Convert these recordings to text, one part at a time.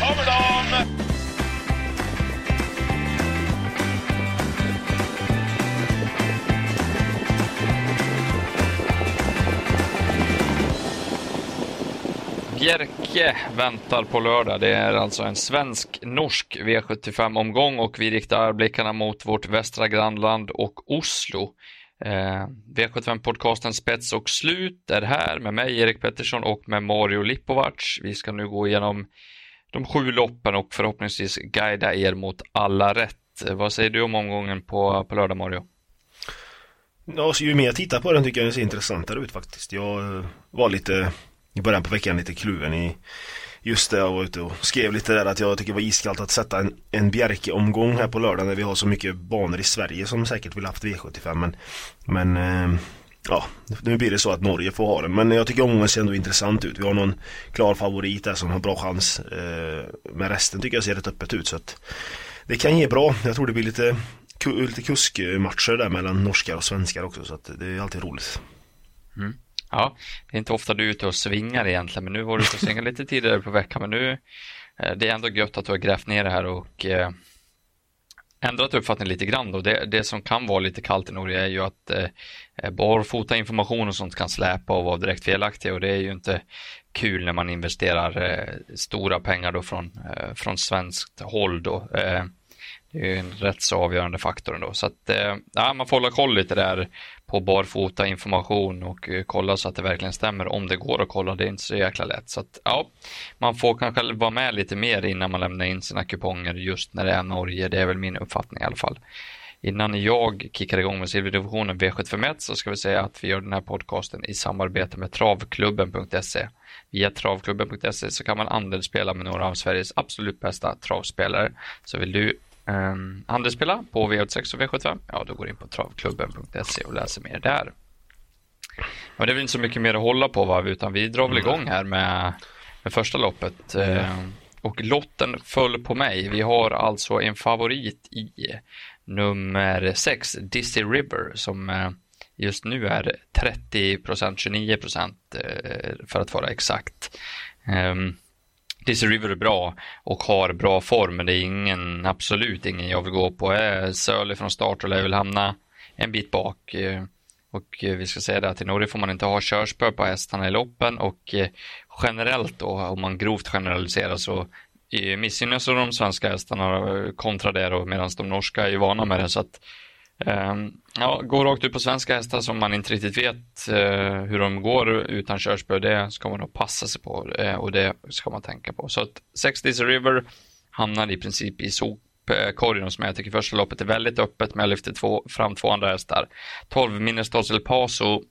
kommer de! Bjerke väntar på lördag. Det är alltså en svensk-norsk V75-omgång och vi riktar blickarna mot vårt västra grannland och Oslo. Eh, V75-podcasten Spets och slut är här med mig, Erik Pettersson och med Mario Lipovac. Vi ska nu gå igenom de sju loppen och förhoppningsvis guida er mot alla rätt. Vad säger du om omgången på, på lördag, Mario? Ja, så ju mer jag tittar på den tycker jag den ser intressantare ut faktiskt. Jag eh, var lite i början på veckan lite kluven i just det jag var ute och skrev lite där att jag tycker det var iskallt att sätta en, en Bjerke-omgång här på lördag när vi har så mycket banor i Sverige som säkert vill haft V75 men Men eh, Ja, nu blir det så att Norge får ha den men jag tycker omgången ser ändå intressant ut. Vi har någon klar favorit där som har bra chans eh, Men resten tycker jag ser rätt öppet ut så att Det kan ge bra. Jag tror det blir lite lite kuskmatcher där mellan norskar och svenskar också så att det är alltid roligt. Mm. Ja, det är inte ofta du är ute och svingar egentligen, men nu var du ute och svingade lite tidigare på veckan. Men nu, eh, det är ändå gött att du har grävt ner det här och eh, ändrat uppfattning lite grann. Då. Det, det som kan vara lite kallt i Norge är ju att eh, eh, barfota information och sånt kan släpa och vara direkt felaktiga och det är ju inte kul när man investerar eh, stora pengar då från, eh, från svenskt håll. Då. Eh, det är ju en rätt så avgörande faktor ändå. Så att, eh, ja, man får hålla koll lite där på barfota information och eh, kolla så att det verkligen stämmer. Om det går att kolla, det är inte så jäkla lätt. Så att, ja, man får kanske vara med lite mer innan man lämnar in sina kuponger just när det är Norge. Det är väl min uppfattning i alla fall. Innan jag kickar igång med silverdivisionen V751 så ska vi säga att vi gör den här podcasten i samarbete med travklubben.se. Via travklubben.se så kan man andelsspela med några av Sveriges absolut bästa travspelare. Så vill du Um, handelsspela på V86 och V75, ja då går in på travklubben.se och läser mer där. Men det är väl inte så mycket mer att hålla på va, utan vi drar väl igång här med, med första loppet. Mm. Uh, och lotten föll på mig. Vi har alltså en favorit i nummer 6, Dizzy River, som uh, just nu är 30% 29 procent uh, för att vara exakt. Um, Dizzy River är bra och har bra form, men det är ingen, absolut ingen jag vill gå på. Jag från start och lär väl hamna en bit bak. Eh, och eh, vi ska säga det att i Norge får man inte ha körspö på hästarna i loppen och eh, generellt då, om man grovt generaliserar så missgynnas de svenska hästarna kontra det då medan de norska är vana med det. Så att ehm, ja, gå rakt ut på svenska hästar som man inte riktigt vet eh, hur de går utan körspö, det ska man nog passa sig på eh, och det ska man tänka på. Så att 60 River hamnar i princip i sopkorgen som jag tycker första loppet är väldigt öppet, men jag lyfter två, fram två andra hästar. 12 Minnestads El Paso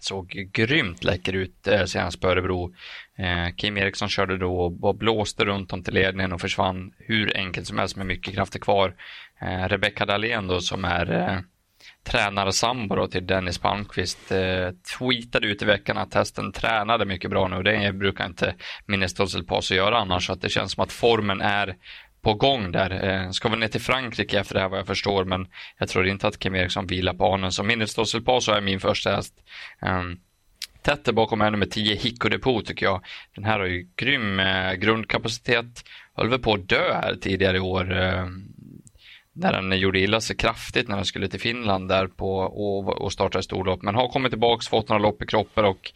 såg grymt läcker ut eh, senast på Örebro. Eh, Kim Eriksson körde då och blåste runt om till ledningen och försvann hur enkelt som helst med mycket krafter kvar. Eh, Rebecca Dahlén då som är eh, tränarsambo till Dennis Palmqvist eh, tweetade ut i veckan att hästen tränade mycket bra nu och det brukar inte Minnesota göra annars så att det känns som att formen är på gång där. Eh, ska väl ner till Frankrike efter det här vad jag förstår men jag tror inte att Kim Eriksson vilar på honom. Så Minnesota Paso är min första häst. Eh, tätt bakom är nummer 10 Hicko Depot tycker jag. Den här har ju grym eh, grundkapacitet. Höll väl på att dö här tidigare i år. Ehm, när den gjorde illa sig kraftigt när den skulle till Finland där på och, och starta storlopp. Men har kommit tillbaks, fått några lopp i kroppen och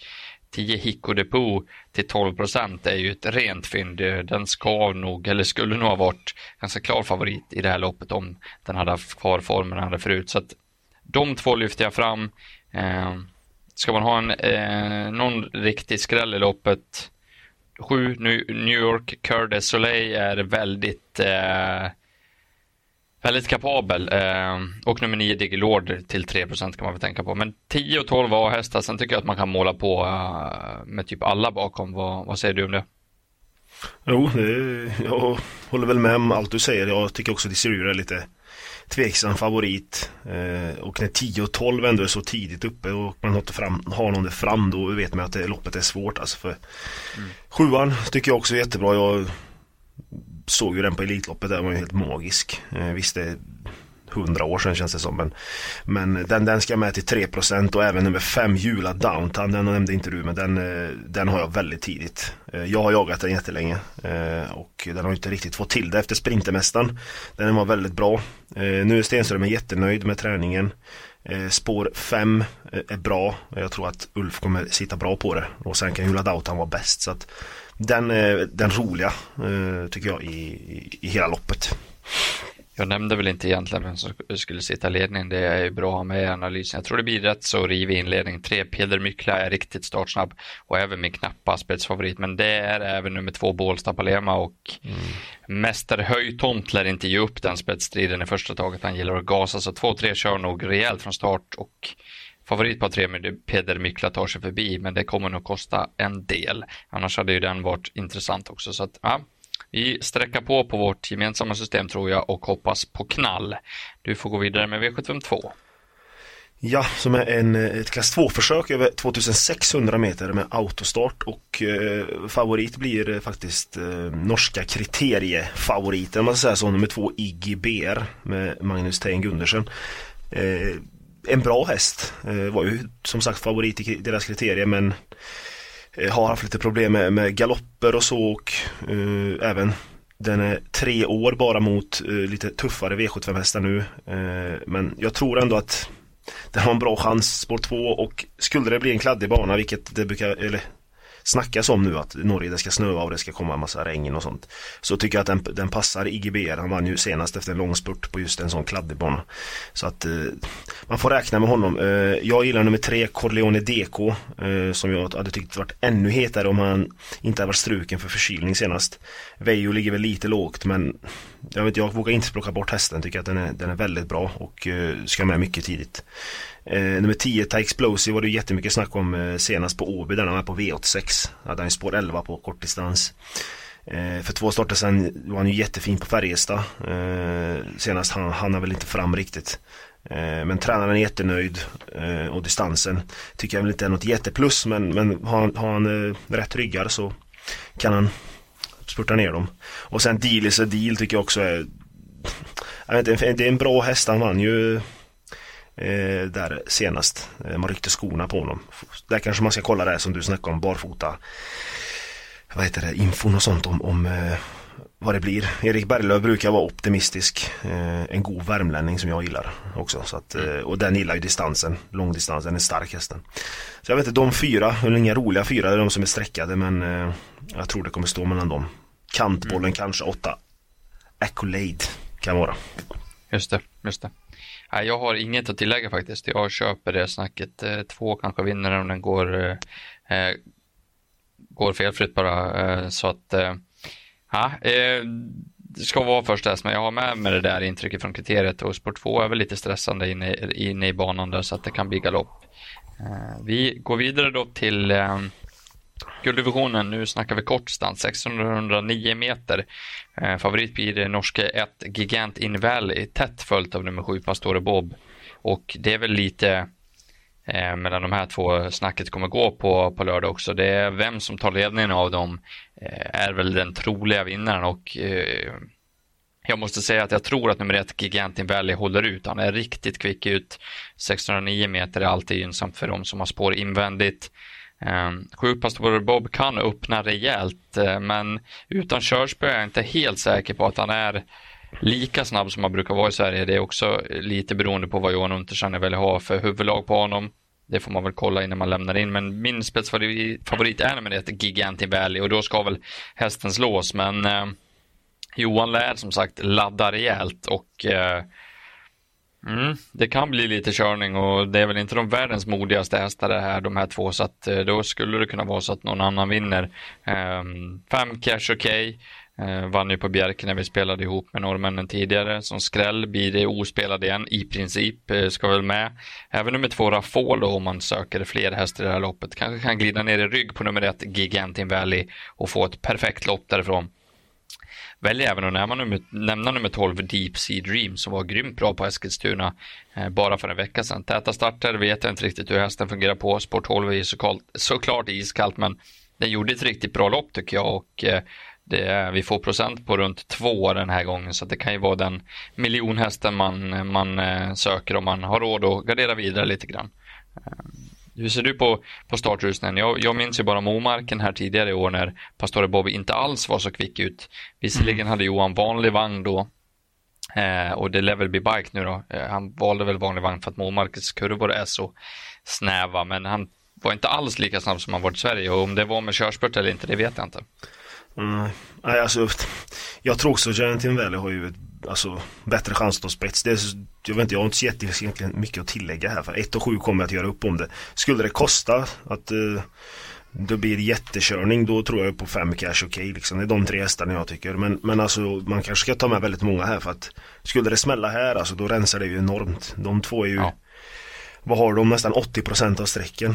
10 Hicko Depot till 12 procent är ju ett rent fynd. Den ska nog, eller skulle nog ha varit ganska klar favorit i det här loppet om den hade haft kvar formen den hade förut. Så att de två lyfter jag fram. Eh, ska man ha en, eh, någon riktig skräll i loppet, 7 New York Cœur Soleil är väldigt eh, Väldigt kapabel. Eh, och nummer 9 Digilord till 3% kan man väl tänka på. Men 10 och 12 A-hästar, sen tycker jag att man kan måla på uh, med typ alla bakom. Vad, vad säger du om det? Jo, det, jag håller väl med om allt du säger. Jag tycker också att Disirur är lite tveksam favorit. Eh, och när 10 och 12 ändå är så tidigt uppe och man har, fram, har någon där fram då vet man att det, loppet är svårt alltså. För mm. Sjuan tycker jag också är jättebra. Jag såg ju den på Elitloppet den var ju helt magisk. Eh, visst det är hundra år sedan känns det som. Men, men den, den ska med till 3% och även nummer 5 Jula Downtown, den nämnde inte du men den, eh, den har jag väldigt tidigt. Eh, jag har jagat den jättelänge eh, och den har inte riktigt fått till det efter Sprintermästaren. Den var väldigt bra. Nu är Stenström jättenöjd med träningen. Spår 5 är bra. Jag tror att Ulf kommer sitta bra på det. Och sen kan Jula Downtown vara bäst. Så att den är den roliga tycker jag i, i, i hela loppet. Jag nämnde väl inte egentligen vem som skulle sitta i ledningen. Det är ju bra att ha med i analysen. Jag tror det blir rätt så rivig inledning. Tre, Peder Mykla är riktigt startsnabb och även min knappa spetsfavorit. Men det är även nummer två, Bålsta Palema och mm. Mästare Höjtomt lär inte ge upp den spetsstriden i första taget. Han gillar att gasa, så två, tre kör nog rejält från start och favorit på tre med Peder Mikla tar sig förbi, men det kommer nog kosta en del. Annars hade ju den varit intressant också. Så att, ja, vi sträcker på på vårt gemensamma system tror jag och hoppas på knall. Du får gå vidare med V752. Ja, som är en, ett klass 2-försök över 2600 meter med autostart och eh, favorit blir eh, faktiskt eh, norska kriteriefavoriten, man ska säga så, nummer två Iggy BR med Magnus Tein Gundersen. Eh, en bra häst, eh, var ju som sagt favorit i deras kriterier men eh, har haft lite problem med, med galopper och så och uh, även den är tre år bara mot uh, lite tuffare V75 hästar nu. Uh, men jag tror ändå att den har en bra chans, spår 2 och skulle det bli en kladdig bana, vilket det brukar, eller snackas om nu att Norge det ska snöa och det ska komma en massa regn och sånt. Så tycker jag att den, den passar IGBR. Han vann ju senast efter en lång spurt på just en sån kladdig bana. Så att eh, man får räkna med honom. Eh, jag gillar nummer tre Corleone DK eh, som jag hade tyckt varit ännu hetare om han inte hade varit struken för förkylning senast. Vejo ligger väl lite lågt men jag, vet, jag vågar inte plocka bort hästen. Tycker att den är, den är väldigt bra och eh, ska med mycket tidigt. Eh, nummer 10, Ta Explosive var det jättemycket snack om eh, senast på Åby där han var på V86. Hade han spår 11 på kortdistans. Eh, för två starter sen var han ju jättefin på Färjestad. Eh, senast han, han har väl inte fram riktigt. Eh, men tränaren är jättenöjd eh, och distansen tycker jag väl inte är något jätteplus men, men har, han, har han eh, rätt ryggar så kan han spurta ner dem. Och sen Deal is a deal tycker jag också är jag vet inte, det är en bra häst. Han vann ju eh, där senast. Eh, man ryckte skorna på honom. Där kanske man ska kolla det som du snackade om, barfota. Vad heter det, infon och sånt om, om eh, vad det blir. Erik Berglöf brukar vara optimistisk. Eh, en god värmlänning som jag gillar också. Så att, eh, och den gillar ju distansen, långdistansen, är stark hästen. Så jag vet inte, de fyra, eller inga roliga fyra, det är de som är streckade men eh, jag tror det kommer stå mellan dem. Kantbollen mm. kanske åtta. Accolade kan vara. Just det, just det. Nej, jag har inget att tillägga faktiskt. Jag köper det snacket. Eh, två kanske vinner om den går, eh, eh går felfritt bara. Eh, så att, eh, ja, eh, det ska vara först häst, men jag har med mig det där intrycket från kriteriet och spår 2 är väl lite stressande inne, inne i banan där så att det kan bli galopp. vi går vidare då till Gulddivisionen, nu snackar vi kortdistans, 1609 meter. Eh, favorit blir det norska 1 Gigant In Valley, tätt följt av nummer 7 Pastore Bob. Och det är väl lite eh, mellan de här två snacket kommer gå på, på lördag också. Det är vem som tar ledningen av dem eh, är väl den troliga vinnaren och eh, jag måste säga att jag tror att nummer ett Gigantin Valley håller ut. Han är riktigt kvick ut. 1609 meter är alltid gynnsamt för dem som har spår invändigt. Ehm, Sjukpastor Bob kan öppna rejält, eh, men utan körspö är jag inte helt säker på att han är lika snabb som han brukar vara i Sverige. Det är också lite beroende på vad Johan Untersen vill ha för huvudlag på honom. Det får man väl kolla innan man lämnar in, men min spetsfavorit är nummer ett, Giganti Valley, och då ska väl hästen slås, men eh, Johan lär som sagt ladda rejält och eh, Mm, det kan bli lite körning och det är väl inte de världens modigaste hästar det här, de här två, så att eh, då skulle det kunna vara så att någon annan vinner. Um, fem cash okej. Okay. Uh, vann ju på Bjerke när vi spelade ihop med norrmännen tidigare. Som skräll blir det ospelad igen, i princip, uh, ska väl med. Även nummer två Rafolo då, om man söker fler hästar i det här loppet, kanske kan glida ner i rygg på nummer ett Gigantin Valley och få ett perfekt lopp därifrån. Väljer även att nämna nummer, nämna nummer 12 Deep Sea Dream som var grymt bra på Eskilstuna eh, bara för en vecka sedan. Täta starter vet jag inte riktigt hur hästen fungerar på. Sport 12 är såklart, såklart iskallt men den gjorde ett riktigt bra lopp tycker jag och eh, det, vi får procent på runt två den här gången så det kan ju vara den miljonhästen man, man eh, söker om man har råd att gardera vidare lite grann. Hur ser du på, på startrusningen? Jag, jag minns ju bara Momarken här tidigare i år när Pastore Bobby inte alls var så kvick ut. Visserligen hade Johan vanlig vagn då eh, och det lär väl bli bike nu då. Eh, han valde väl vanlig vagn för att Momarkens kurvor är så snäva men han var inte alls lika snabb som han varit i Sverige och om det var med körspurt eller inte det vet jag inte. Mm. Alltså, jag tror också att Giant Valley har ju ett, alltså, bättre chans att spets. Det är, jag, vet inte, jag har inte så jättemycket att tillägga här. För 1 och 7 kommer jag att göra upp om det. Skulle det kosta att uh, det blir jättekörning då tror jag på 5 cash okej okay, liksom. Det är de tre hästarna jag tycker. Men, men alltså man kanske ska ta med väldigt många här för att skulle det smälla här alltså då rensar det ju enormt. De två är ju ja. Vad har de? Nästan 80% av sträcken.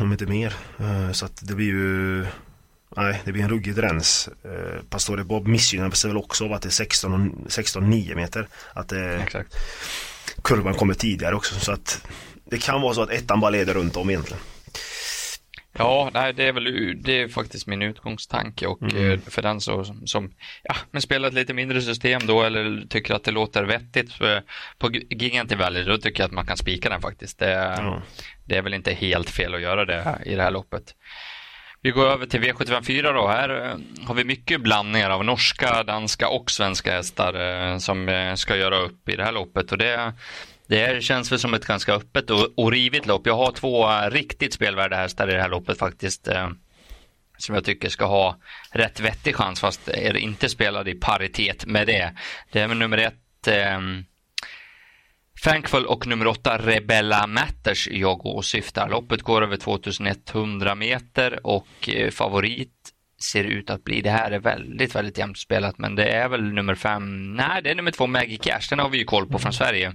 Om inte mer. Eh, så att det blir ju Nej, det blir en ruggig rens. Eh, Pastore Bob missgynnar sig väl också av att det är 16, 16 9 meter. Att det, Exakt. kurvan kommer tidigare också så att det kan vara så att ettan bara leder runt om egentligen. Ja, nej, det är väl det är faktiskt min utgångstanke och mm. Eh, för den som, som ja, men spelar ett lite mindre system då eller tycker att det låter vettigt på Gigant Valley då tycker jag att man kan spika den faktiskt. Det, mm. det är väl inte helt fel att göra det i det här loppet. Vi går över till V754 då. Här eh, har vi mycket blandningar av norska, danska och svenska hästar eh, som eh, ska göra upp i det här loppet. Och det, det känns väl som ett ganska öppet och, och rivigt lopp. Jag har två eh, riktigt spelvärda hästar i det här loppet faktiskt. Eh, som jag tycker ska ha rätt vettig chans fast är inte spelade i paritet med det. Det är nummer ett ehm, Thankful och nummer 8 Rebella Matters jag åsyftar. Loppet går över 2100 meter och eh, favorit ser ut att bli, det här är väldigt, väldigt jämnt spelat men det är väl nummer 5, nej det är nummer 2 Maggie Cash, den har vi ju koll på från Sverige.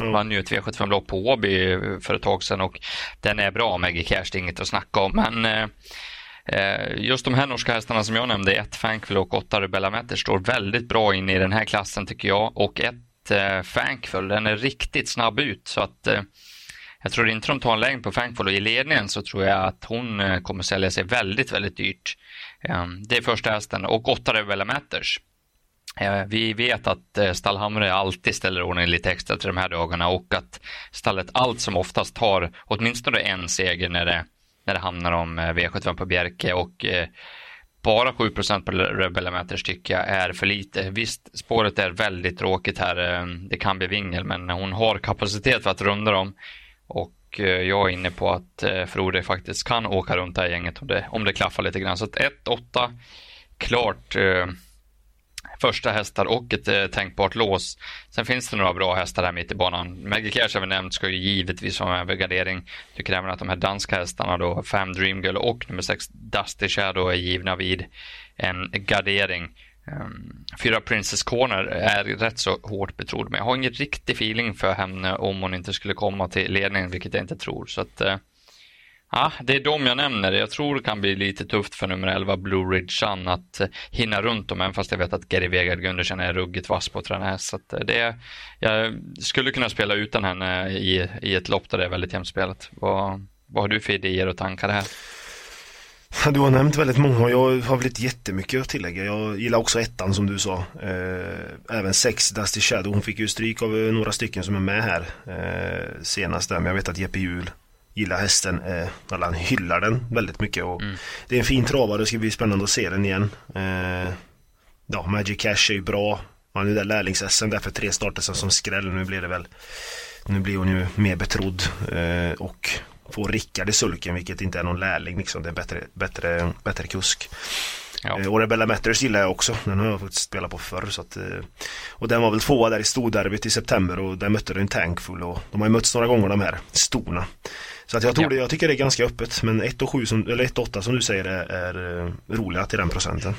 Mm. Vann ju ett V75-lopp på Åby för ett tag sedan och den är bra Maggie Cash, det är inget att snacka om men eh, eh Just de här norska hästarna som jag nämnde, ett Thankful och åtta Rebella Matters står väldigt bra in i den här klassen tycker jag och ett eh, Thankful. Den är riktigt snabb ut så att eh, jag tror inte de tar en längd på Thankful och i ledningen så tror jag att hon eh, kommer sälja sig väldigt, väldigt dyrt. Eh, det är första hästen och åtta Rebella Matters. Eh, vi vet att eh, Stallhamre alltid ställer ordning lite extra till de här dagarna och att stallet allt som oftast tar åtminstone en seger när det, när det hamnar om eh, V75 på Bjerke och bara 7% på Rebellameters tycker jag är för lite. Visst, spåret är väldigt tråkigt här. Det kan bli vingel, men hon har kapacitet för att runda dem. Och jag är inne på att Frode faktiskt kan åka runt det här gänget om det, om det klaffar lite grann. Så att 1-8, klart första hästar och ett eh, tänkbart lås. Sen finns det några bra hästar här mitt i banan. Maggie Cash har vi nämnt ska ju givetvis vara med vid gardering. Tycker även att de här danska hästarna då, Fam Dream Girl och nummer 6 Dusty Shadow är givna vid en gardering. Um, fyra Princess Corner är rätt så hårt betrodd, men jag har ingen riktig feeling för henne om hon inte skulle komma till ledningen, vilket jag inte tror. Så att, uh, Ja, det är de jag nämner. Jag tror det kan bli lite tufft för nummer 11 Blue Ridge Sun att eh, hinna runt dem, även fast jag vet att Gary Vegard Gundersen är ruggigt vass på att träna häst. Så att eh, det, jag skulle kunna spela utan henne i, i ett lopp där det är väldigt jämnt spelat. Vad, vad har du för idéer och tankar här? Du har nämnt väldigt många och jag har väl inte jättemycket att tillägga. Jag gillar också ettan som du sa. Eh, även sex Dusty Shadow. Hon fick ju stryk av några stycken som är med här senast där. Men jag vet att Jeppe Hjul gillar hästen, eh, eller han hyllar den väldigt mycket och mm. det är en fin travare, det ska bli spännande att se den igen. Eh, ja, Magic Cash är ju bra. Han är där lärlings-SM därför tre starter som skräll. Nu blir det väl Nu blir hon ju mer betrodd eh, och får Rickard i sulken vilket inte är någon lärling liksom. Det är bättre, bättre, bättre kusk. Ja. Eh, och Rebella Matters gillar jag också. Den har jag faktiskt spelat på förr. Så att, eh, och den var väl tvåa där i storderbyt i september och där mötte den Tankful och de har ju mötts några gånger de här storna. Så att jag, tror ja. det, jag tycker det är ganska öppet men 1 och 7 som, eller 1 8 som du säger är, är roliga till den procenten.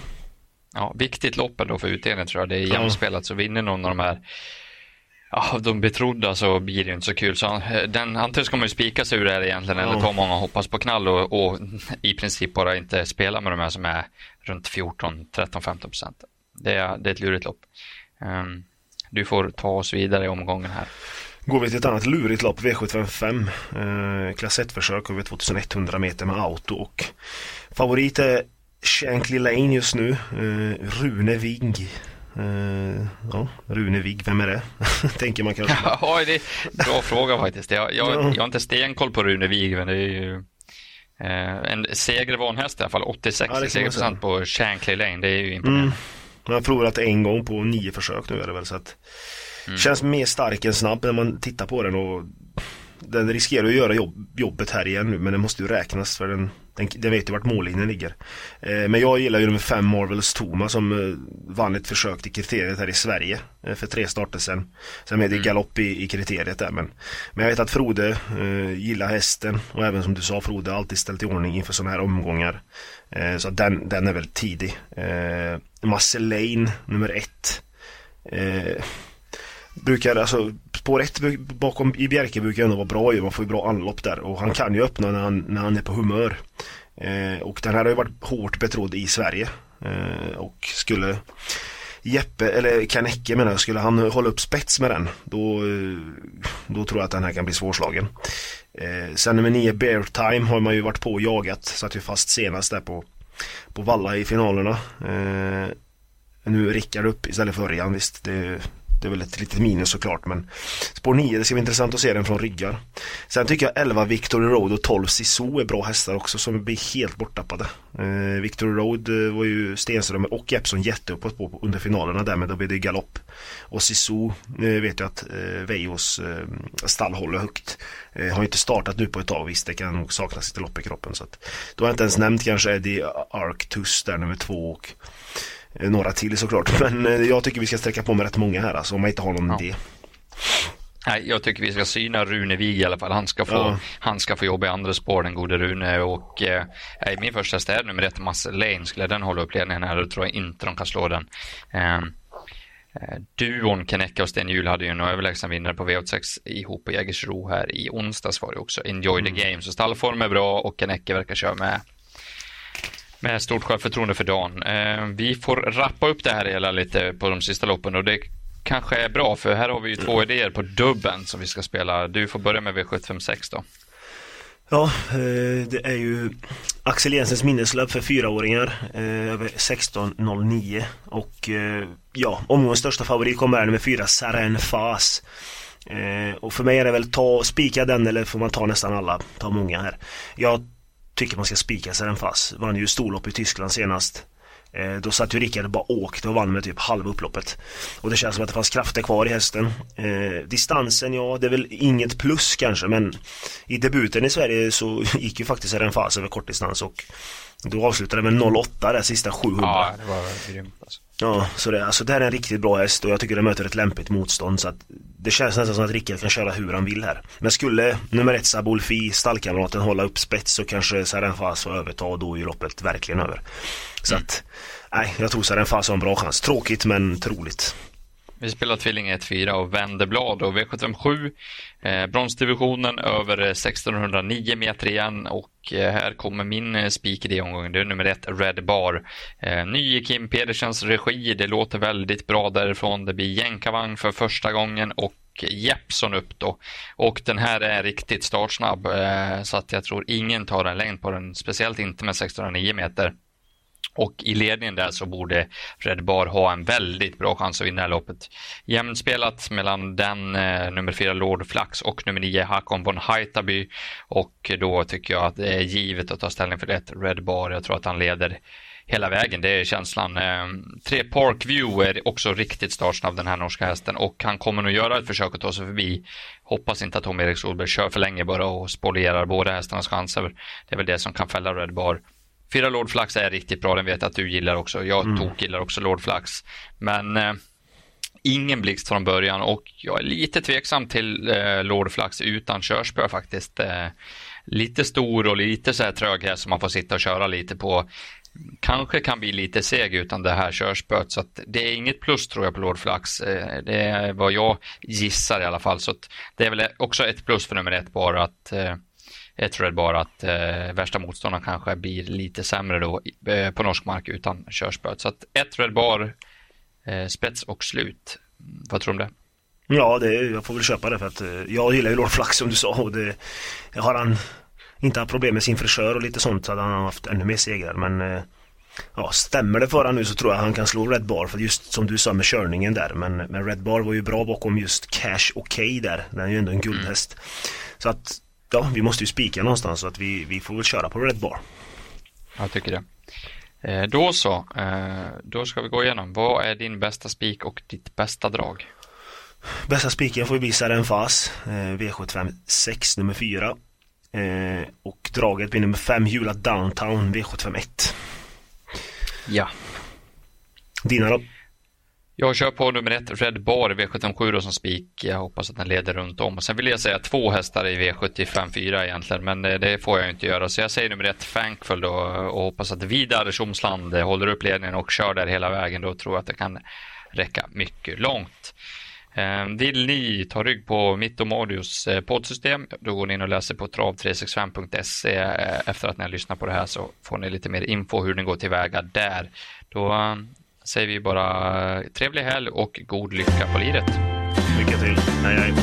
Ja, viktigt lopp ändå för utdelningen tror jag. Det är jämspelat så vinner någon av de här Ja, de betrodda så blir det inte så kul. Så den, antingen ska man ju spika sig ur det här egentligen eller ta många hoppas på knall och, och, i princip bara inte spela med de här som är runt 14, 13, 15 procent. Det är, det är ett lurigt lopp. Um, du får ta oss vidare i omgången här. Går vi till ett annat lurigt lopp, V755. Eh, klass 1-försök över 2100 meter med auto och favorit är Shankly Lane just nu. Eh, Rune Wing. Uh, ja, Rune Wigg, vem är det? Tänker man kanske. Ja, det är bra fråga faktiskt. Jag, jag, ja. jag har inte stenkoll på Rune Wigg, men det är ju uh, en segervan häst i alla fall. 86 ja, segerprocent på Shankly Lane, det är ju imponerande. Mm. Jag har provat en gång på nio försök nu är det väl så att mm. Känns mer stark än snabb när man tittar på den och Den riskerar att göra jobb, jobbet här igen nu men det måste ju räknas för den den, den vet ju vart mållinjen ligger. Eh, men jag gillar ju nummer 5 Marvels Toma som eh, vann ett försök till kriteriet här i Sverige eh, för tre starter sen. Sen är det mm. galopp i, i kriteriet där men, men jag vet att Frode eh, gillar hästen och även som du sa Frode alltid ställt i ordning inför sådana här omgångar. Eh, så den, den är väl tidig. Eh, Marceline nummer 1 eh, brukar, alltså spår 1 bakom i Bjerke brukar ändå vara bra ju. Man får ju bra anlopp där och han kan ju öppna när han, när han är på humör. Eh, och den här har ju varit hårt betrodd i Sverige. Eh, och skulle Jeppe, eller Kanecke menar jag, skulle han hålla upp spets med den då, eh, då tror jag att den här kan bli svårslagen. Eh, sen nummer 9 Bear Time har man ju varit på och jagat, satt ju fast senast där på, på Valla i finalerna. Eh, nu Rickard upp istället för Örjan, visst det det är väl ett litet minus såklart men Spår 9, det ska bli intressant att se den från ryggar. Sen tycker jag 11 Victory Road och 12 Sisu är bra hästar också som blir helt borttappade. Eh, Victory Road eh, var ju Stenström och Jeppson jätteuppåt på under finalerna där men då blev det galopp. Och Sisu eh, vet jag att eh, Vejos eh, stall håller högt. Eh, har inte startat nu på ett tag visst det kan nog saknas lite lopp i kroppen så att Då har jag inte ens nämnt kanske Eddie Arctus där nummer två och några till såklart. Men eh, jag tycker vi ska sträcka på med rätt många här alltså, om man inte har någon ja. idé. Nej, jag tycker vi ska syna Rune Wig i alla fall. Han ska få, ja. han ska få jobba i andra spår, den gode Rune. Och eh, min första städ nummer ett, Masse Lane, skulle den hålla upp ledningen här, då tror jag inte de kan slå den. Ehm, eh, duon Kenecka och Sten Hjul hade ju en överlägsen vinnare på V86 ihop på Jägersro här i onsdags var det också. Enjoy the mm. game. Så stallform är bra och Kenecka verkar köra med med stort självförtroende för dagen. Eh, vi får rappa upp det här hela lite på de sista loppen och det kanske är bra för här har vi ju två idéer på dubben som vi ska spela. Du får börja med V756 då. Ja, eh, det är ju Axel Jensens minneslöp för fyraåringar eh, över 16.09 och ja, omgångens största favorit kommer här med fyra Saren Fas. Och för mig är det väl ta, spika den eller får man ta nästan alla, ta många här. Jag tycker man ska spika sig den fast. Vann ju storlopp i Tyskland senast. Eh, då satt ju Rickard och bara åkte och vann med typ halva upploppet. Och det känns som att det fanns krafter kvar i hästen. Eh, distansen, ja det är väl inget plus kanske men i debuten i Sverige så gick ju faktiskt en fas över kortdistans och då avslutade med 08 där sista 700. Ja, det var grymt alltså. Ja, så det, alltså det här är en riktigt bra häst och jag tycker den möter ett lämpligt motstånd så att det känns nästan som att Rickard kan köra hur han vill här. Men skulle nummer ett Sabolfi, stallkamraten, hålla upp spets så kanske Sarenfas får överta och då är ju loppet verkligen över. Så mm. att, nej, jag tror Sarenfas har en bra chans. Tråkigt men troligt. Vi spelar Tvilling 1-4 och vänder blad och V757 eh, bronsdivisionen över eh, 1609 meter igen och eh, här kommer min eh, spik i det omgången. Det är nummer ett Red Bar. Eh, ny i Kim Pedersens regi. Det låter väldigt bra därifrån. Det blir jänkarvagn för första gången och Jeppson upp då. Och den här är riktigt startsnabb eh, så att jag tror ingen tar en längd på den, speciellt inte med 1609 meter. Och i ledningen där så borde Red Bar ha en väldigt bra chans att vinna det här loppet. Jämnspelat mellan den eh, nummer fyra Lord Flax och nummer nio Hakon von Haitaby. Och då tycker jag att det är givet att ta ställning för det. Red Bar, jag tror att han leder hela vägen, det är känslan. Eh, tre Parkview är också riktigt startsnabb den här norska hästen och han kommer nog göra ett försök att ta sig förbi. Hoppas inte att Tom Erik Solberg kör för länge bara och spolierar båda hästarnas chanser. Det är väl det som kan fälla Red Bar. Fyra Lord Flax är riktigt bra, den vet jag att du gillar också. Jag mm. tok gillar också Lord Flax. Men eh, ingen blixt från början och jag är lite tveksam till eh, Lord Flax utan körspö faktiskt. Eh, lite stor och lite så här trög här som man får sitta och köra lite på. Kanske kan bli lite seg utan det här körspöet så att det är inget plus tror jag på Lord Flax. Eh, det är vad jag gissar i alla fall så att det är väl också ett plus för nummer ett bara att eh, jag tror bara att eh, värsta motståndaren kanske blir lite sämre då eh, på norsk mark utan körspöet. Så att ett Red Bar, eh, spets och slut. Vad tror du om det? Ja, det, jag får väl köpa det för att eh, jag gillar ju Lord Flax som du sa och det har han inte haft problem med sin frisör och lite sånt så hade han haft ännu mer segrar men eh, Ja, stämmer det för honom nu så tror jag han kan slå Red Bar för just som du sa med körningen där men, men Red Bar var ju bra bakom just Cash Okej där. Den är ju ändå en guldhäst. Mm. Så att ja, vi måste ju spika någonstans så att vi, vi får väl köra på Red Bar. Jag tycker det. Eh, då så, eh, då ska vi gå igenom. Vad är din bästa spik och ditt bästa drag? Bästa spiken får ju bli Saren Fas, eh, V75 6 nummer 4. Eh, och draget blir nummer 5 Jula Downtown V75 1. Ja. Dina då? Jag kör på nummer ett, Red Bar V757 då som spik. Jag hoppas att den leder runt om. Och sen vill jag säga två hästar i V754 egentligen, men eh, det får jag inte göra. Så jag säger nummer ett, Thankful då och hoppas att Vidar Tjomsland håller upp ledningen och kör där hela vägen. Då tror jag att det kan räcka mycket långt. Ehm, vill ni ta rygg på mitt och Marius eh, poddsystem, då går ni in och läser på trav365.se. Eh, efter att ni har lyssnat på det här så får ni lite mer info hur ni går tillväga där. Då ehm, säger vi bara eh, trevlig helg och god lycka på liret. Lycka till. Hej hej.